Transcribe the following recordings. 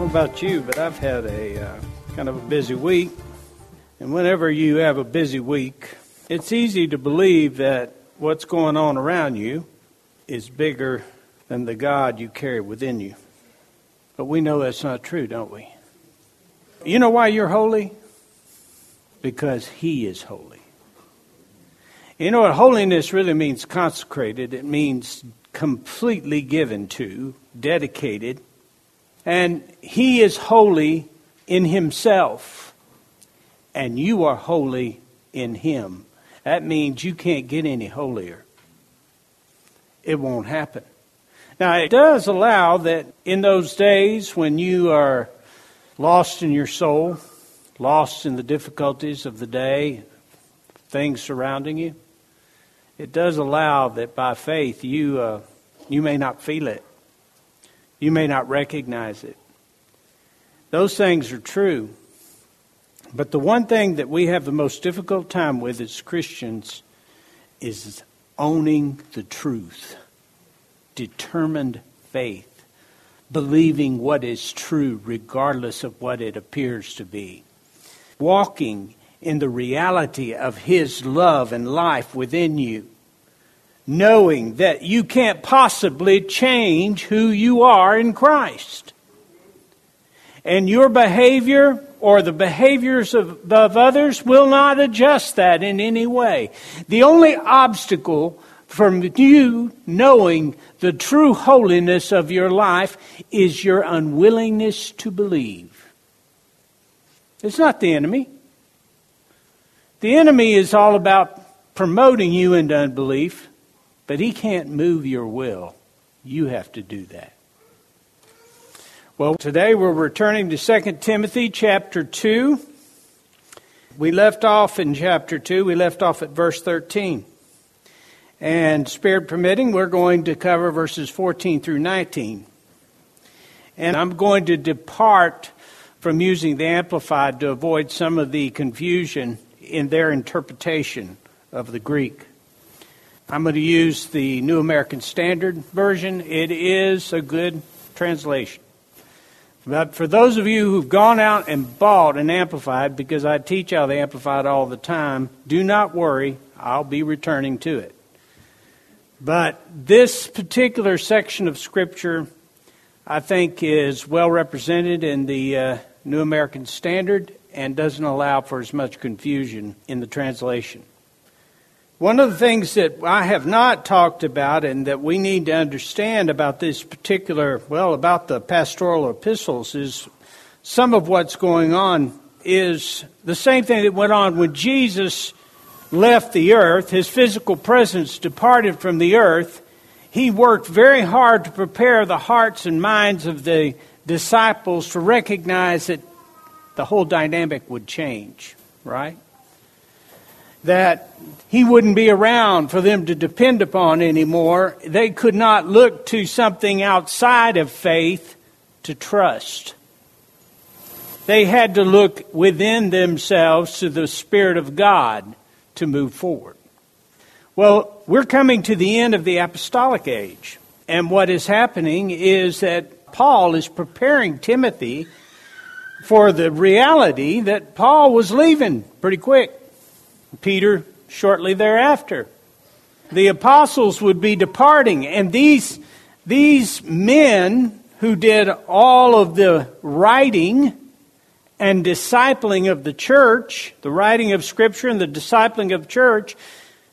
Know about you, but I've had a uh, kind of a busy week. And whenever you have a busy week, it's easy to believe that what's going on around you is bigger than the God you carry within you. But we know that's not true, don't we? You know why you're holy? Because He is holy. You know what holiness really means consecrated? It means completely given to, dedicated, and he is holy in himself, and you are holy in him. That means you can't get any holier. It won't happen. Now, it does allow that in those days when you are lost in your soul, lost in the difficulties of the day, things surrounding you, it does allow that by faith you, uh, you may not feel it. You may not recognize it. Those things are true. But the one thing that we have the most difficult time with as Christians is owning the truth, determined faith, believing what is true regardless of what it appears to be, walking in the reality of His love and life within you knowing that you can't possibly change who you are in Christ. And your behavior or the behaviors of, of others will not adjust that in any way. The only obstacle from you knowing the true holiness of your life is your unwillingness to believe. It's not the enemy. The enemy is all about promoting you into unbelief. But he can't move your will. You have to do that. Well, today we're returning to 2 Timothy chapter 2. We left off in chapter 2, we left off at verse 13. And spirit permitting, we're going to cover verses 14 through 19. And I'm going to depart from using the Amplified to avoid some of the confusion in their interpretation of the Greek. I'm going to use the New American Standard Version. It is a good translation. But for those of you who've gone out and bought an Amplified, because I teach out the Amplified all the time, do not worry, I'll be returning to it. But this particular section of Scripture, I think, is well represented in the uh, New American Standard and doesn't allow for as much confusion in the translation. One of the things that I have not talked about and that we need to understand about this particular, well, about the pastoral epistles is some of what's going on is the same thing that went on when Jesus left the earth, his physical presence departed from the earth. He worked very hard to prepare the hearts and minds of the disciples to recognize that the whole dynamic would change, right? That he wouldn't be around for them to depend upon anymore. They could not look to something outside of faith to trust. They had to look within themselves to the Spirit of God to move forward. Well, we're coming to the end of the apostolic age. And what is happening is that Paul is preparing Timothy for the reality that Paul was leaving pretty quick. Peter shortly thereafter. The apostles would be departing, and these, these men who did all of the writing and discipling of the church, the writing of Scripture and the discipling of church,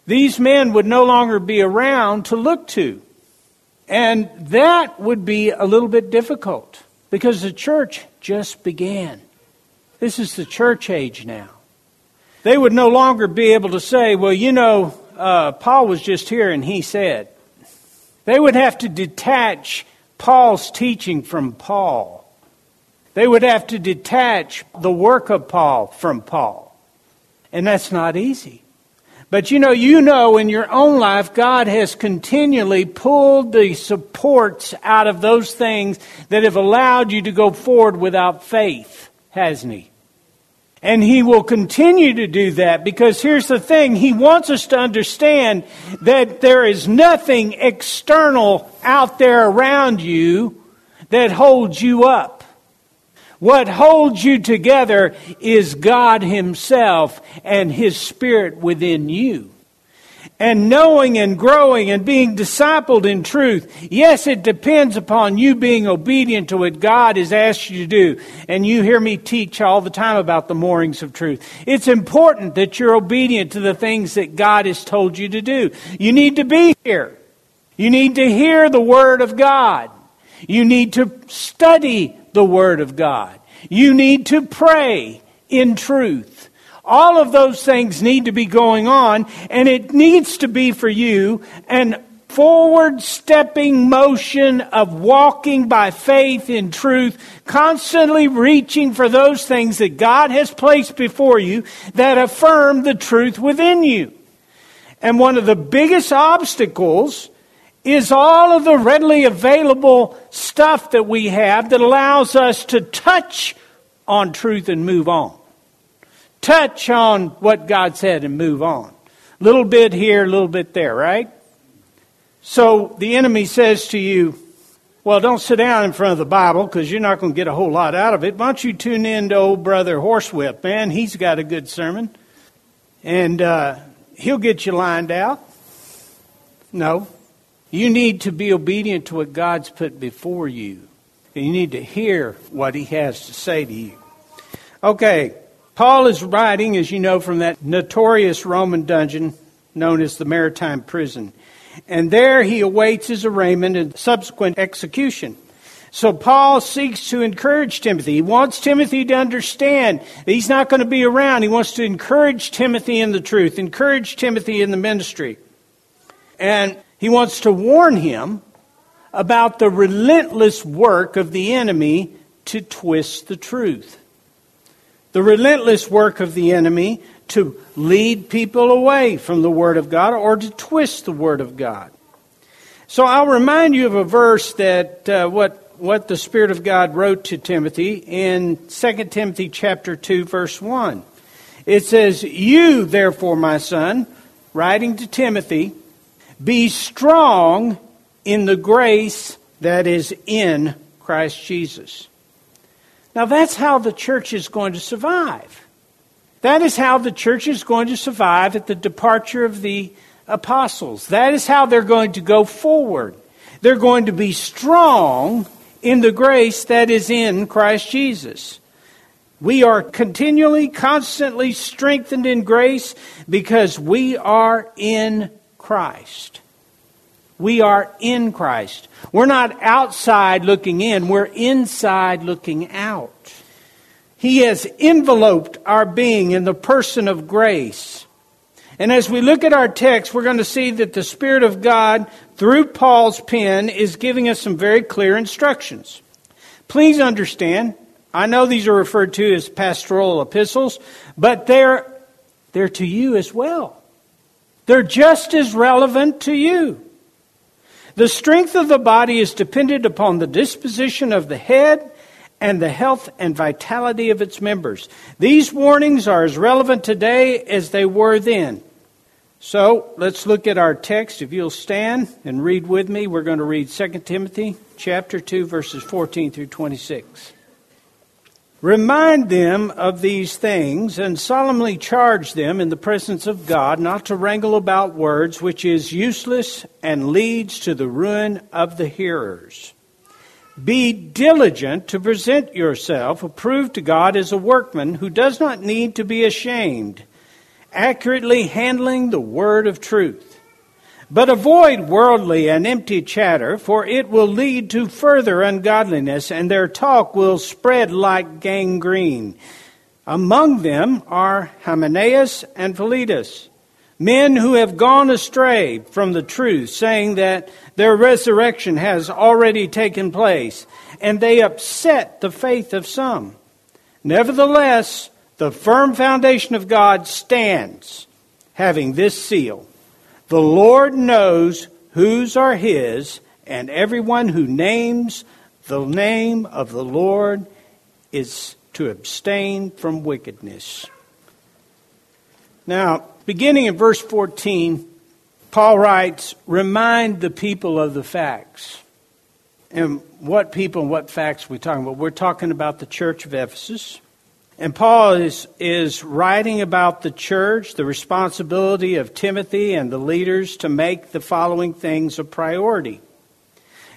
these men would no longer be around to look to. And that would be a little bit difficult because the church just began. This is the church age now. They would no longer be able to say, well, you know, uh, Paul was just here and he said. They would have to detach Paul's teaching from Paul. They would have to detach the work of Paul from Paul. And that's not easy. But you know, you know in your own life, God has continually pulled the supports out of those things that have allowed you to go forward without faith, hasn't He? And He will continue to do that because here's the thing He wants us to understand that there is nothing external out there around you that holds you up. What holds you together is God Himself and His Spirit within you. And knowing and growing and being discipled in truth, yes, it depends upon you being obedient to what God has asked you to do. And you hear me teach all the time about the moorings of truth. It's important that you're obedient to the things that God has told you to do. You need to be here. You need to hear the Word of God. You need to study the Word of God. You need to pray in truth. All of those things need to be going on, and it needs to be for you an forward stepping motion of walking by faith in truth, constantly reaching for those things that God has placed before you that affirm the truth within you. And one of the biggest obstacles is all of the readily available stuff that we have that allows us to touch on truth and move on. Touch on what God said and move on. Little bit here, little bit there, right? So the enemy says to you, well, don't sit down in front of the Bible because you're not going to get a whole lot out of it. Why don't you tune in to old brother Horsewhip? Man, he's got a good sermon. And uh, he'll get you lined out. No, you need to be obedient to what God's put before you. And you need to hear what he has to say to you. Okay, Paul is writing, as you know, from that notorious Roman dungeon known as the Mamertine Prison. And there he awaits his arraignment and subsequent execution. So Paul seeks to encourage Timothy. He wants Timothy to understand that he's not going to be around. He wants to encourage Timothy in the truth, encourage Timothy in the ministry. And he wants to warn him about the relentless work of the enemy to twist the truth. The relentless work of the enemy to lead people away from the Word of God or to twist the Word of God. So I'll remind you of a verse that uh, what what the Spirit of God wrote to Timothy in 2 Timothy chapter 2 verse 1. It says, "You therefore, my son, writing to Timothy, be strong in the grace that is in Christ Jesus. Now, that's how the church is going to survive. That is how the church is going to survive at the departure of the apostles. That is how they're going to go forward. They're going to be strong in the grace that is in Christ Jesus. We are continually, constantly strengthened in grace because we are in Christ. We are in Christ. We're not outside looking in, we're inside looking out. He has enveloped our being in the person of grace. And as we look at our text, we're going to see that the Spirit of God, through Paul's pen, is giving us some very clear instructions. Please understand, I know these are referred to as pastoral epistles, but they're, they're to you as well. They're just as relevant to you. The strength of the body is dependent upon the disposition of the head and the health and vitality of its members. These warnings are as relevant today as they were then. So let's look at our text. If you'll stand and read with me, we're going to read 2 Timothy chapter 2, verses 14 through 26. Remind them of these things and solemnly charge them in the presence of God not to wrangle about words, which is useless and leads to the ruin of the hearers. Be diligent to present yourself approved to God as a workman who does not need to be ashamed accurately handling the word of truth. But avoid worldly and empty chatter, for it will lead to further ungodliness, and their talk will spread like gangrene. Among them are Hymenaeus and Philetus, men who have gone astray from the truth, saying that their resurrection has already taken place, and they upset the faith of some. Nevertheless, the firm foundation of God stands, having this seal The Lord knows whose are his, and everyone who names the name of the Lord is to abstain from wickedness. Now, beginning in verse 14, Paul writes, Remind the people of the facts. And what people and what facts are we talking about? We're talking about the church of Ephesus. And Paul is, is writing about the church, the responsibility of Timothy and the leaders to make the following things a priority.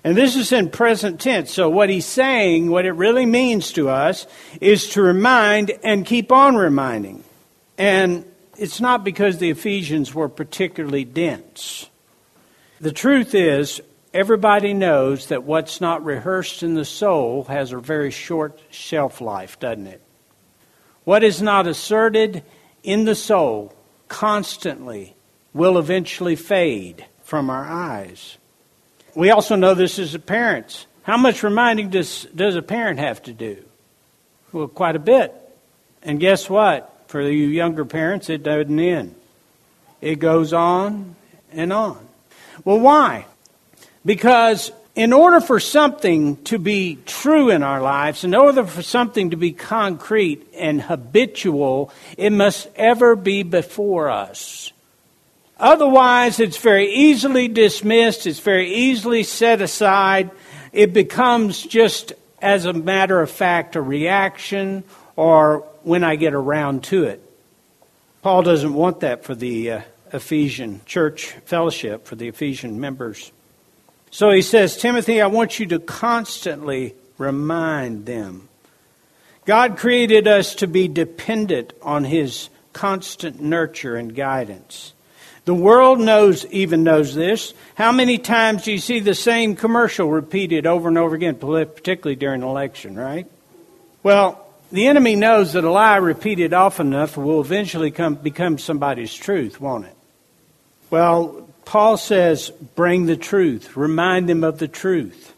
And this is in present tense. So, what he's saying, what it really means to us, is to remind and keep on reminding. And it's not because the Ephesians were particularly dense. The truth is, everybody knows that what's not rehearsed in the soul has a very short shelf life, doesn't it? What is not asserted in the soul constantly will eventually fade from our eyes. We also know this as parents. How much reminding does, does a parent have to do? Well, quite a bit. And guess what? For you younger parents, it doesn't end. It goes on and on. Well, why? Because in order for something to be true in our lives, in order for something to be concrete and habitual, it must ever be before us. Otherwise, it's very easily dismissed, it's very easily set aside. It becomes just, as a matter of fact, a reaction or when I get around to it. Paul doesn't want that for the uh, Ephesian church fellowship, for the Ephesian members. So he says, Timothy, I want you to constantly remind them. God created us to be dependent on his constant nurture and guidance. The world knows, even knows this. How many times do you see the same commercial repeated over and over again, particularly during election, right? Well, the enemy knows that a lie repeated often enough will eventually come, become somebody's truth, won't it? Well, Paul says, bring the truth, remind them of the truth.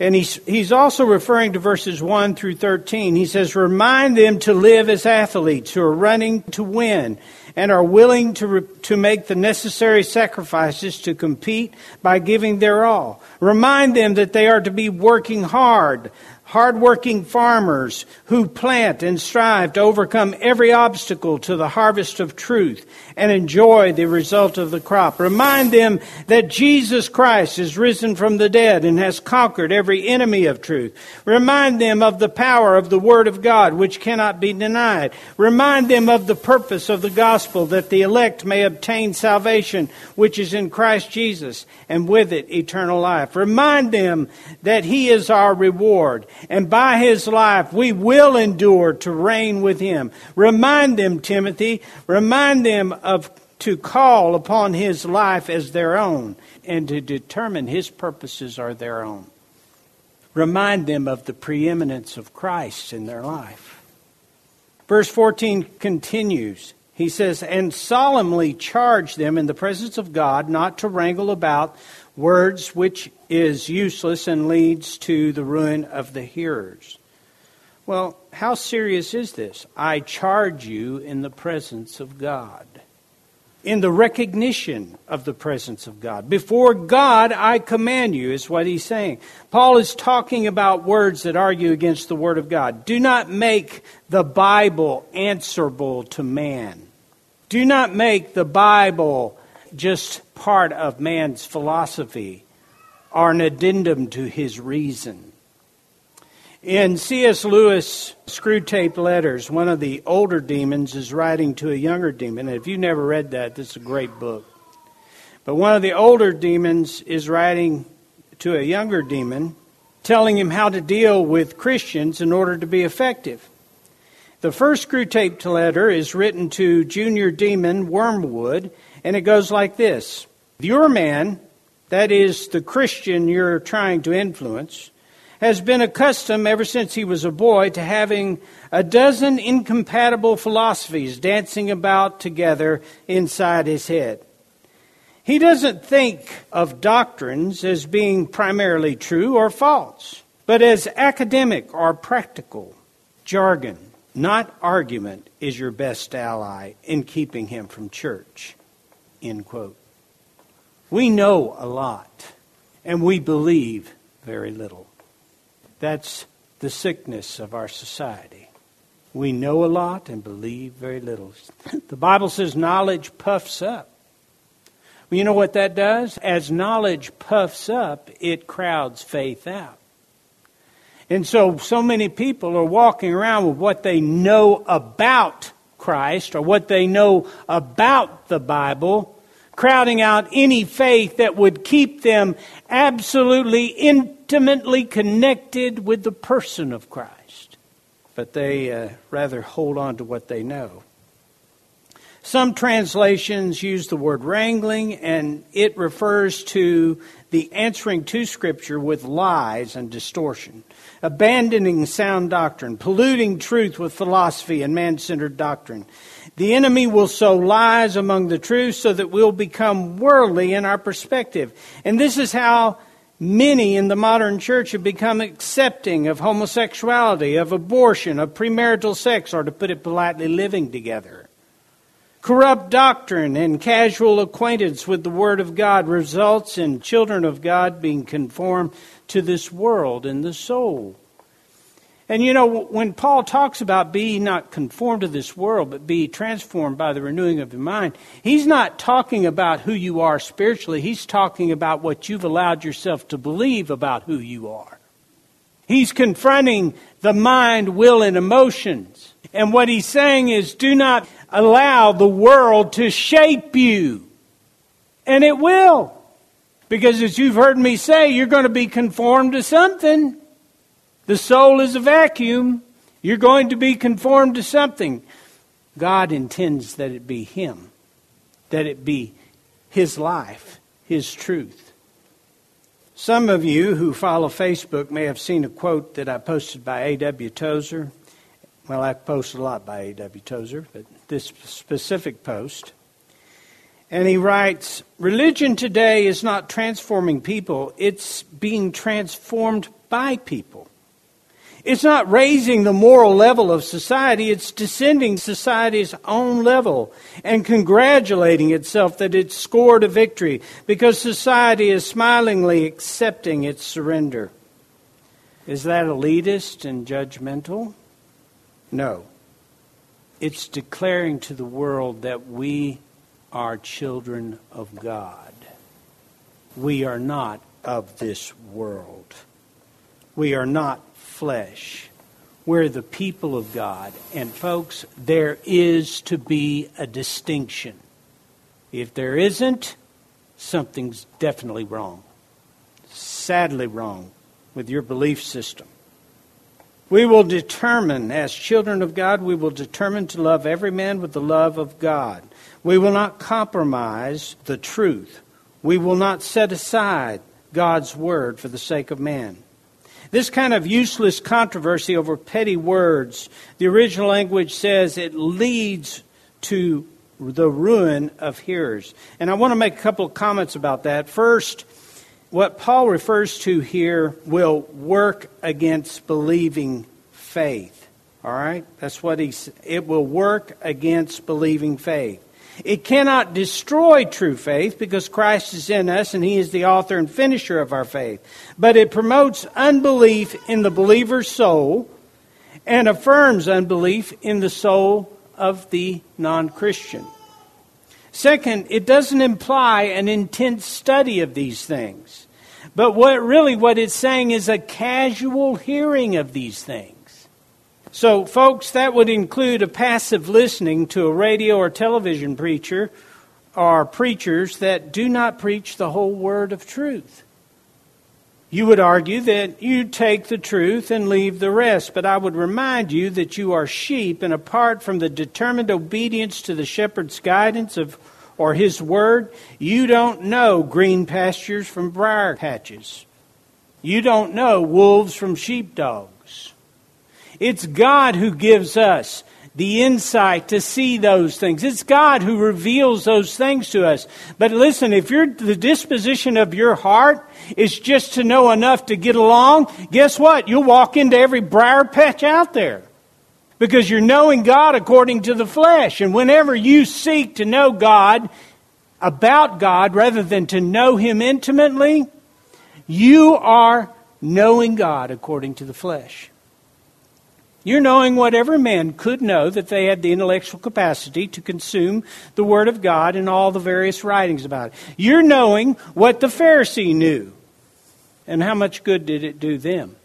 And he's, he's also referring to verses 1 through 13. He says, remind them to live as athletes who are running to win and are willing to, re, to make the necessary sacrifices to compete by giving their all. Remind them that they are to be working hard, hardworking farmers who plant and strive to overcome every obstacle to the harvest of truth and enjoy the result of the crop. Remind them that Jesus Christ is risen from the dead and has conquered every enemy of truth. Remind them of the power of the Word of God, which cannot be denied. Remind them of the purpose of the gospel that the elect may obtain salvation, which is in Christ Jesus, and with it eternal life. Remind them that He is our reward, and by His life we will endure to reign with Him. Remind them, Timothy, remind them of to call upon his life as their own and to determine his purposes are their own. Remind them of the preeminence of Christ in their life. Verse 14 continues. He says, And solemnly charge them in the presence of God not to wrangle about words which is useless and leads to the ruin of the hearers. Well, how serious is this? I charge you in the presence of God in the recognition of the presence of God. Before God, I command you, is what he's saying. Paul is talking about words that argue against the Word of God. Do not make the Bible answerable to man. Do not make the Bible just part of man's philosophy or an addendum to his reason. In C.S. Lewis' Screwtape Letters, one of the older demons is writing to a younger demon. And if you've never read that, this is a great book. But one of the older demons is writing to a younger demon, telling him how to deal with Christians in order to be effective. The first Screwtape letter is written to junior demon Wormwood, and it goes like this Your man, that is the Christian you're trying to influence, has been accustomed ever since he was a boy to having a dozen incompatible philosophies dancing about together inside his head. He doesn't think of doctrines as being primarily true or false, but as academic or practical. Jargon, not argument, is your best ally in keeping him from church. End quote. We know a lot, and we believe very little. That's the sickness of our society. We know a lot and believe very little. The Bible says knowledge puffs up. Well, you know what that does? As knowledge puffs up, it crowds faith out. And so, so many people are walking around with what they know about Christ or what they know about the Bible, crowding out any faith that would keep them absolutely intimately connected with the person of Christ. But they uh, rather hold on to what they know. Some translations use the word wrangling, and it refers to the answering to Scripture with lies and distortion, abandoning sound doctrine, polluting truth with philosophy and man centered doctrine. The enemy will sow lies among the truth so that we'll become worldly in our perspective. And this is how many in the modern church have become accepting of homosexuality, of abortion, of premarital sex, or to put it politely, living together. Corrupt doctrine and casual acquaintance with the Word of God results in children of God being conformed to this world and the soul. And you know, when Paul talks about be not conformed to this world, but be transformed by the renewing of your mind, he's not talking about who you are spiritually. He's talking about what you've allowed yourself to believe about who you are. He's confronting the mind, will, and emotions. And what he's saying is do not allow the world to shape you. And it will. Because as you've heard me say, you're going to be conformed to something. The soul is a vacuum. You're going to be conformed to something. God intends that it be Him, that it be His life, His truth. Some of you who follow Facebook may have seen a quote that I posted by A.W. Tozer. Well, I posted a lot by A.W. Tozer, but this specific post. And he writes Religion today is not transforming people, it's being transformed by people. It's not raising the moral level of society, it's descending society's own level and congratulating itself that it's scored a victory because society is smilingly accepting its surrender. Is that elitist and judgmental? No. It's declaring to the world that we are children of God. We are not of this world. We are not flesh. We're the people of God. And, folks, there is to be a distinction. If there isn't, something's definitely wrong. Sadly wrong with your belief system. We will determine, as children of God, we will determine to love every man with the love of God. We will not compromise the truth. We will not set aside God's word for the sake of man. This kind of useless controversy over petty words, the original language says it leads to the ruin of hearers. And I want to make a couple of comments about that. First, what Paul refers to here will work against believing faith. All right? That's what he's, it will work against believing faith. It cannot destroy true faith because Christ is in us and he is the author and finisher of our faith. But it promotes unbelief in the believer's soul and affirms unbelief in the soul of the non Christian. Second, it doesn't imply an intense study of these things. But what really what it's saying is a casual hearing of these things. So, folks, that would include a passive listening to a radio or television preacher or preachers that do not preach the whole word of truth. You would argue that you take the truth and leave the rest, but I would remind you that you are sheep, and apart from the determined obedience to the shepherd's guidance of or his word, you don't know green pastures from briar patches. You don't know wolves from sheepdogs. It's God who gives us the insight to see those things. It's God who reveals those things to us. But listen, if you're, the disposition of your heart is just to know enough to get along, guess what? You'll walk into every briar patch out there. Because you're knowing God according to the flesh. And whenever you seek to know God about God rather than to know Him intimately, you are knowing God according to the flesh. You're knowing what every man could know that they had the intellectual capacity to consume the Word of God and all the various writings about it. You're knowing what the Pharisee knew. And how much good did it do them?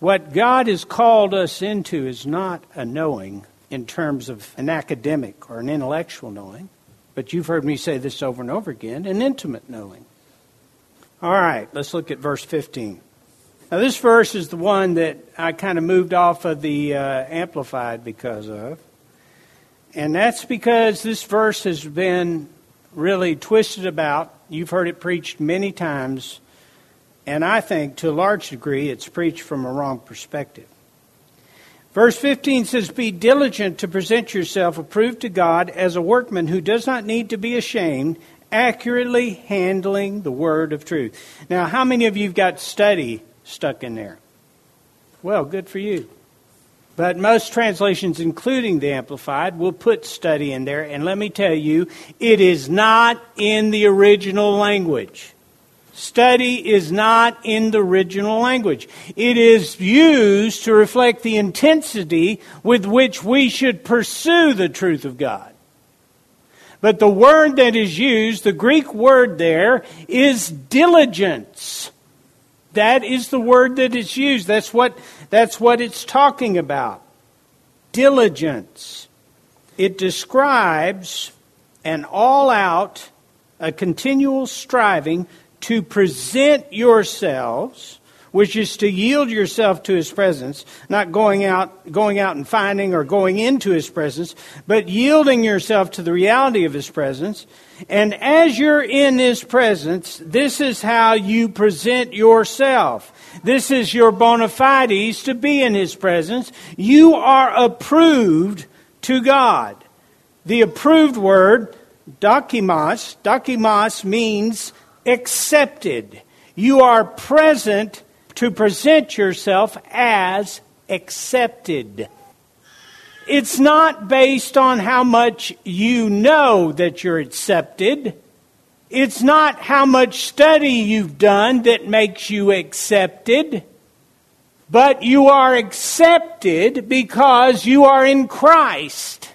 What God has called us into is not a knowing in terms of an academic or an intellectual knowing, but you've heard me say this over and over again an intimate knowing. All right, let's look at verse 15. Now, this verse is the one that I kind of moved off of the uh, Amplified because of. And that's because this verse has been really twisted about. You've heard it preached many times. And I think to a large degree it's preached from a wrong perspective. Verse 15 says, Be diligent to present yourself approved to God as a workman who does not need to be ashamed, accurately handling the word of truth. Now, how many of you have got study stuck in there. Well, good for you. But most translations, including the Amplified, will put study in there. And let me tell you, it is not in the original language. Study is not in the original language. It is used to reflect the intensity with which we should pursue the truth of God. But the word that is used, the Greek word there, is diligence. That is the word that is used. That's what, that's what it's talking about. Diligence. It describes an all out, a continual striving to present yourselves which is to yield yourself to his presence, not going out, going out and finding or going into his presence, but yielding yourself to the reality of his presence. And as you're in his presence, this is how you present yourself. This is your bona fides to be in his presence. You are approved to God. The approved word, dokimos, dokimos means accepted. You are present to present yourself as accepted. It's not based on how much you know that you're accepted. It's not how much study you've done that makes you accepted. But you are accepted because you are in Christ.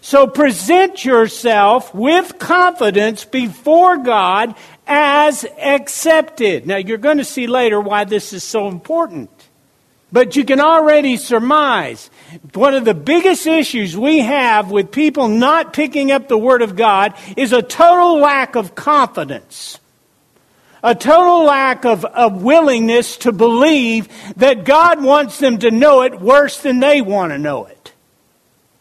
So present yourself with confidence before God as accepted. Now, you're going to see later why this is so important. But you can already surmise one of the biggest issues we have with people not picking up the Word of God is a total lack of confidence. A total lack of, of willingness to believe that God wants them to know it worse than they want to know it.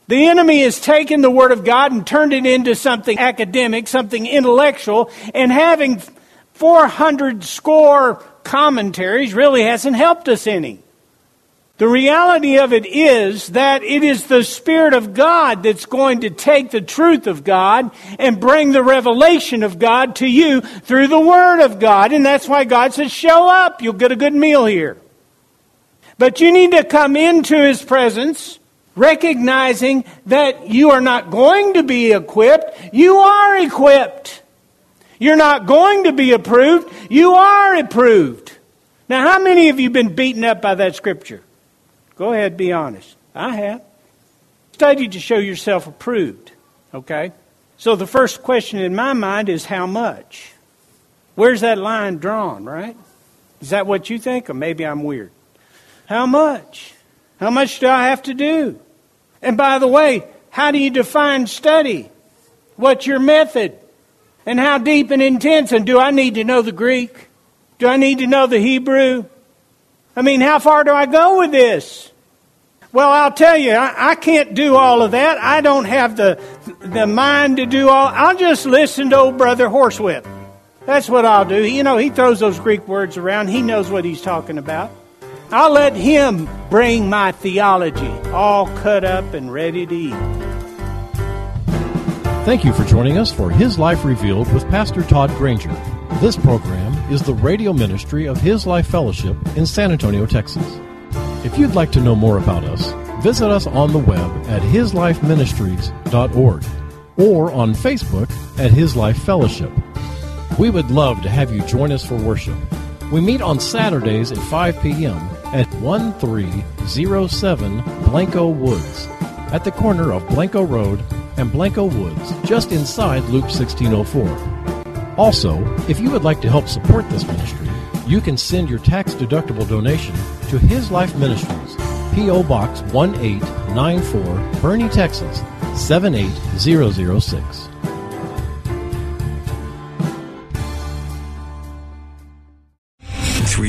The enemy has taken the Word of God and turned it into something academic, something intellectual, and having 400 score commentaries really hasn't helped us any. The reality of it is that it is the Spirit of God that's going to take the truth of God and bring the revelation of God to you through the Word of God. And that's why God says, Show up, you'll get a good meal here. But you need to come into His presence recognizing that you are not going to be equipped, you are equipped. You're not going to be approved, you are approved. Now, how many of you been beaten up by that scripture? Go ahead, be honest. I have. Study to show yourself approved, okay? So the first question in my mind is how much? Where's that line drawn, right? Is that what you think? Or maybe I'm weird. How much? How much do I have to do? And by the way, how do you define study? What's your method? And how deep and intense? And do I need to know the Greek? Do I need to know the Hebrew? I mean, how far do I go with this? Well, I'll tell you, I, I, can't do all of that. I don't have the, the mind to do all. I'll just listen to old brother Horsewhip. That's what I'll do. You know, he throws those Greek words around. He knows what he's talking about. I'll let him bring my theology all cut up and ready to eat. Thank you for joining us for His Life Revealed with Pastor Todd Granger. This program is the radio ministry of His Life Fellowship in San Antonio, Texas. If you'd like to know more about us, visit us on the web at hislifeministries.org or on Facebook at His Life Fellowship. We would love to have you join us for worship. We meet on Saturdays at 5 p.m. at 1307 Blanco Woods at the corner of Blanco Road and Blanco Woods, just inside Loop 1604. Also, if you would like to help support this ministry, you can send your tax deductible donation to His Life Ministries, P.O. Box 1894, Boerne, Texas 78006.